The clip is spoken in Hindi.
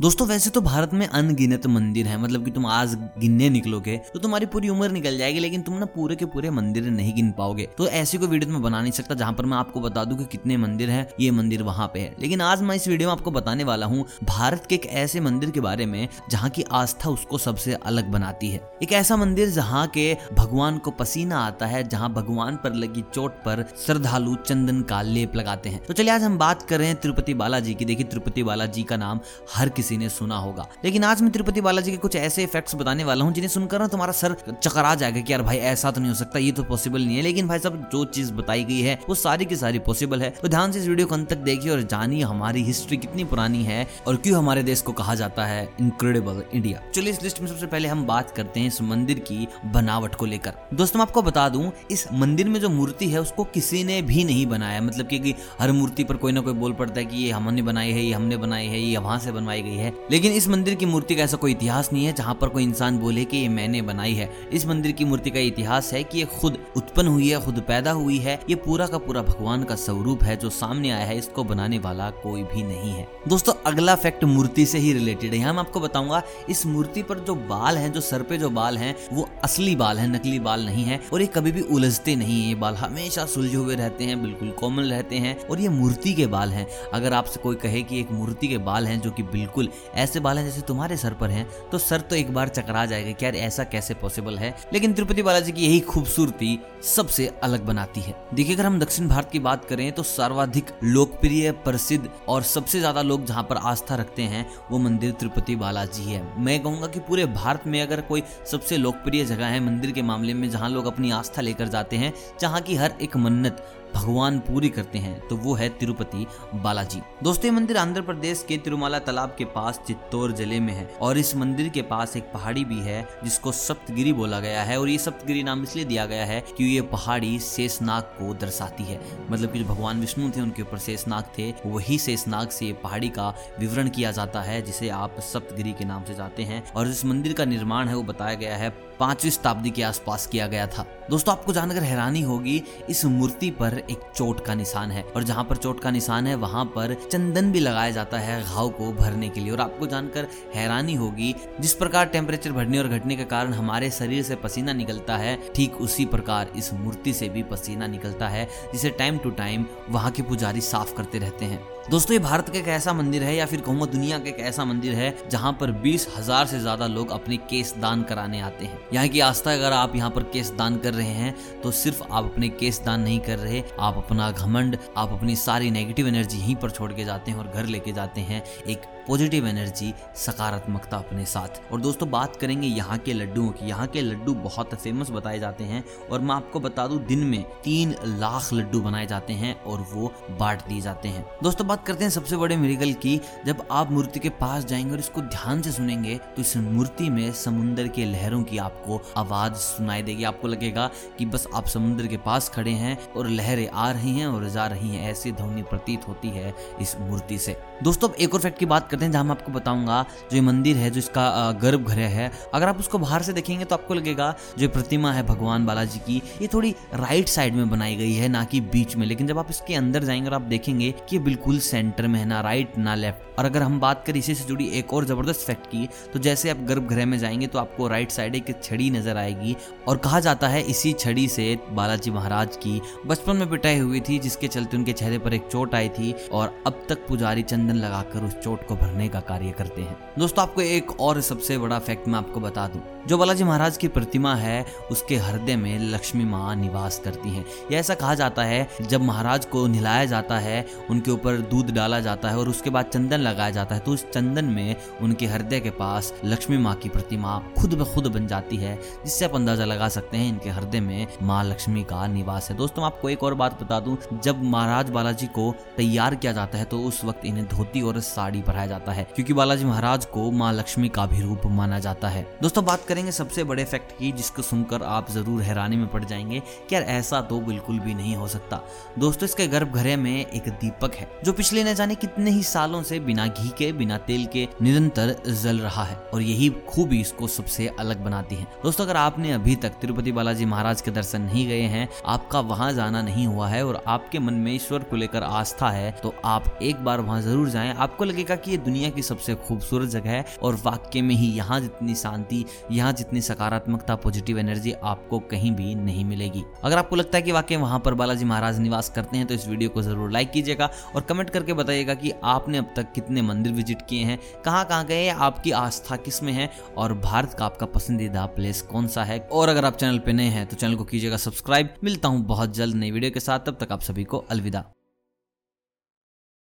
दोस्तों, वैसे तो भारत में अनगिनत मंदिर है। मतलब कि तुम आज गिनने निकलोगे तो तुम्हारी पूरी उम्र निकल जाएगी, लेकिन तुम ना पूरे के पूरे मंदिर नहीं गिन पाओगे। तो ऐसी कोई वीडियो में बना नहीं सकता, जहाँ पर मैं आपको बता दूँ कि कितने मंदिर हैं, ये मंदिर वहाँ पे है। लेकिन आज मैं इस वीडियो में आपको बताने वाला हूँ, भारत के एक ऐसे मंदिर के बारे में, जहाँ की आस्था उसको सबसे अलग बनाती है। एक ऐसा मंदिर जहाँ के भगवान को पसीना आता है, जहाँ भगवान पर लगी चोट पर श्रद्धालु चंदन का लेप लगाते हैं। तो चलिए आज हम बात कर रहे हैं तिरुपति बालाजी की। देखिए, तिरुपति बालाजी का नाम हर किसी ने सुना होगा। लेकिन आज मैं तिरुपति बालाजी के कुछ ऐसे इफेक्ट्स बताने वाला हूँ, जिन्हें सुनकर ना तुम्हारा सर चकरा जाएगा कि यार भाई ऐसा तो नहीं हो सकता, ये तो पॉसिबल नहीं है। लेकिन भाई सब जो चीज़ बताई गई है, वो सारी की सारी पॉसिबल है। तो ध्यान से इस वीडियो को अंत तक देखिए और जानिए हमारी हिस्ट्री कितनी पुरानी है और क्यों हमारे देश को कहा जाता है इनक्रेडिबल इंडिया चलिए इस लिस्ट में सबसे पहले हम बात करते हैं इस मंदिर की बनावट को लेकर। दोस्तों आपको बता दूँ, इस मंदिर में जो मूर्ति है, उसको किसी ने भी नहीं बनाया। मतलब कि हर मूर्ति पर कोई ना कोई बोल पड़ता है कि ये हमने बनाई है, ये हमने बनाई है, ये वहाँ से बनवाई गई है। लेकिन इस मंदिर की मूर्ति का ऐसा कोई इतिहास नहीं है जहाँ पर कोई इंसान बोले कि ये मैंने बनाई है। इस मंदिर की मूर्ति का इतिहास है कि ये खुद उत्पन्न हुई है, खुद पैदा हुई है। ये पूरा का पूरा भगवान का स्वरूप है जो सामने आया है, इसको बनाने वाला कोई भी नहीं है। दोस्तों, अगला फैक्ट मूर्ति से ही रिलेटेड है। यहाँ मैं आपको बताऊँगा, इस मूर्ति पर जो बाल है, जो सर पे जो बाल है, वो असली बाल है, नकली बाल नहीं है। और ये कभी भी उलझते नहीं है। ये बाल हमेशा सुलझे हुए रहते हैं, बिल्कुल कॉमन रहते हैं। और ये मूर्ति के बाल हैं। अगर आपसे कोई कहे कि एक मूर्ति के बाल हैं जो कि बिल्कुल ऐसे बाल हैं जैसे तुम्हारे सर पर हैं तो सर तो एक बार चकरा जाएगा कि यार ऐसा कैसे पॉसिबल है? लेकिन तिरुपति बालाजी की यही खूबसूरती सबसे अलग बनाती है। देखिए, अगर हम दक्षिण भारत की बात करें तो सर्वाधिक लोकप्रिय, प्रसिद्ध और सबसे ज़्यादा लोग जहाँ पर आस्था रखते हैं, वो मंदिर तिरुपति बालाजी है। मैं कहूँगा कि पूरे भारत में अगर कोई सबसे लोकप्रिय जगह है मंदिर के मामले में, जहाँ लोग अपनी आस्था लेकर जाते हैं, जहाँ की हर एक मन्नत भगवान पूरी करते हैं तो वो है तिरुपति बालाजी। दोस्तों मंदिर आंध्र प्रदेश के तिरुमाला तालाब के पास चित्तौर ज़िले में है, और इस मंदिर के पास एक पहाड़ी भी है, जिसको सप्तगिरी बोला गया है, और ये सप्तगिरी नाम इसलिए दिया गया है कि ये पहाड़ी शेषनाग को दर्शाती है। मतलब कि जो भगवान विष्णु थे, उनके ऊपर शेषनाग थे, वही शेषनाग से पहाड़ी का विवरण किया जाता है, जिसे आप सप्तगिरी के नाम से जाते हैं। और जिस मंदिर का निर्माण है, वो बताया गया है पांचवी शताब्दी के आसपास किया गया था। दोस्तों, आपको जानकर हैरानी होगी, इस मूर्ति पर एक चोट का निशान है। और जहाँ पर चोट का निशान है, वहाँ पर चंदन भी लगाया जाता है घाव को भरने के लिए। और आपको जानकर हैरानी होगी, जिस प्रकार टेम्परेचर बढ़ने और घटने के कारण हमारे शरीर से पसीना निकलता है, ठीक उसी प्रकार इस मूर्ति से भी पसीना निकलता है, जिसे टाइम टू टाइम वहाँ के पुजारी साफ़ करते रहते हैं। दोस्तों, ये भारत का एक ऐसा मंदिर है या फिर कहूँगा दुनिया का एक ऐसा मंदिर है, जहाँ पर बीस हज़ार से ज़्यादा लोग अपने केस दान कराने आते हैं। यहाँ की आस्था अगर आप यहाँ पर केस दान कर रहे हैं तो सिर्फ़ आप अपने केस दान नहीं कर रहे, आप अपना घमंड, आप अपनी सारी नेगेटिव एनर्जी यहीं पर छोड़ के जाते हैं और घर लेके जाते हैं, एक पॉजिटिव एनर्जी सकारात्मकता अपने साथ। और दोस्तों, बात करेंगे यहाँ के लड्डुओं की। यहाँ के लड्डू बहुत फ़ेमस बताए जाते हैं। और मैं आपको बता दूँ, दिन में तीन लाख लड्डू बनाए जाते हैं और वो बांट दिए जाते हैं। दोस्तों, बात करते हैं सबसे बड़े मेरिकल की। जब आप मूर्ति के पास जाएँगे और इसको ध्यान से सुनेंगे तो इस मूर्ति में समुन्द्र के लहरों की आपको आवाज़ सुनाई देगी। आपको लगेगा कि बस आप समुन्द्र के पास खड़े हैं और लहरें आ रही हैं और जा रही हैं। ऐसी ध्वनि प्रतीत होती है इस मूर्ति से। दोस्तों, अब एक और फैक्ट की बात करते हैं, जहाँ मैं आपको बताऊँगा जो ये मंदिर है, जो इसका गर्भगृह है। अगर आप उसको बाहर से देखेंगे तो आपको लगेगा जो प्रतिमा है भगवान बालाजी की, ये थोड़ी राइट साइड में बनाई गई है, ना कि बीच में। लेकिन जब आप इसके अंदर जाएँगे और आप देखेंगे कि बिल्कुल सेंटर में है, ना राइट, ना लेफ़्ट। और अगर हम बात करें इसी से जुड़ी एक और ज़बरदस्त फैक्ट की तो जैसे आप गर्भगृह में जाएँगे तो आपको राइट साइड एक छड़ी नज़र आएगी। और कहा जाता है इसी छड़ी से बालाजी महाराज की, बचपन में पिटाई हुई थी, जिसके चलते उनके चेहरे पर एक चोट आई थी। और अब तक पुजारी चंदन लगाकर उस चोट को भरने का कार्य करते हैं। दोस्तों, आपको एक और सबसे बड़ा फैक्ट मैं आपको बता दूँ। जो बालाजी महाराज की प्रतिमा है, उसके हृदय में लक्ष्मी माँ निवास करती हैं। यह ऐसा कहा जाता है, जब महाराज को नहलाया जाता है, उनके ऊपर दूध डाला जाता है और उसके बाद चंदन लगाया जाता है तो उस चंदन में उनके हृदय के पास लक्ष्मी माँ की प्रतिमा खुद ब खुद बन जाती है, जिससे आप अंदाज़ा लगा सकते हैं इनके हृदय में माँ लक्ष्मी का निवास है। दोस्तों आपको एक और बात बता दूँ, जब महाराज बालाजी को तैयार किया जाता है तो उस वक्त इन्हें धोती और साड़ी पहनाया जाता है, क्योंकि बालाजी महाराज को माँ लक्ष्मी का भी रूप माना जाता है। दोस्तों, बात करेंगे सबसे बड़े फैक्ट की, जिसको सुनकर आप ज़रूर हैरानी में पड़ जाएँगे कि यार ऐसा तो बिल्कुल भी नहीं हो सकता। दोस्तों, इसके गर्भगृह में एक दीपक है, जो पिछले न जाने कितने ही सालों से बिना घी के, बिना तेल के निरंतर जल रहा है, और यही खूबी इसको सबसे अलग बनाती है। दोस्तों, अगर आपने अभी तक तिरुपति बालाजी महाराज के दर्शन नहीं गए हैं, आपका वहाँ जाना नहीं हुआ है, और आपके मन में ईश्वर को लेकर आस्था है तो आप एक बार वहाँ ज़रूर जाएँ। आपको लगेगा कि दुनिया की सबसे खूबसूरत जगह है और वाक्य में ही यहाँ जितनी शांति, यहाँ जितनी सकारात्मकता पॉजिटिव एनर्जी आपको कहीं भी नहीं मिलेगी। अगर आपको लगता है कि वाकई वहाँ पर बालाजी महाराज निवास करते हैं तो इस वीडियो को ज़रूर लाइक कीजिएगा और कमेंट करके बताइएगा कि आपने अब तक कितने मंदिर विज़िट किए हैं, कहाँ कहाँ गए, आपकी आस्था किसमें है और भारत का आपका पसंदीदा प्लेस कौन सा है। और अगर आप चैनल पे नए हैं तो चैनल को कीजिएगा सब्सक्राइब। मिलता हूँ बहुत जल्द नई वीडियो के साथ, तब तक आप सभी को अलविदा।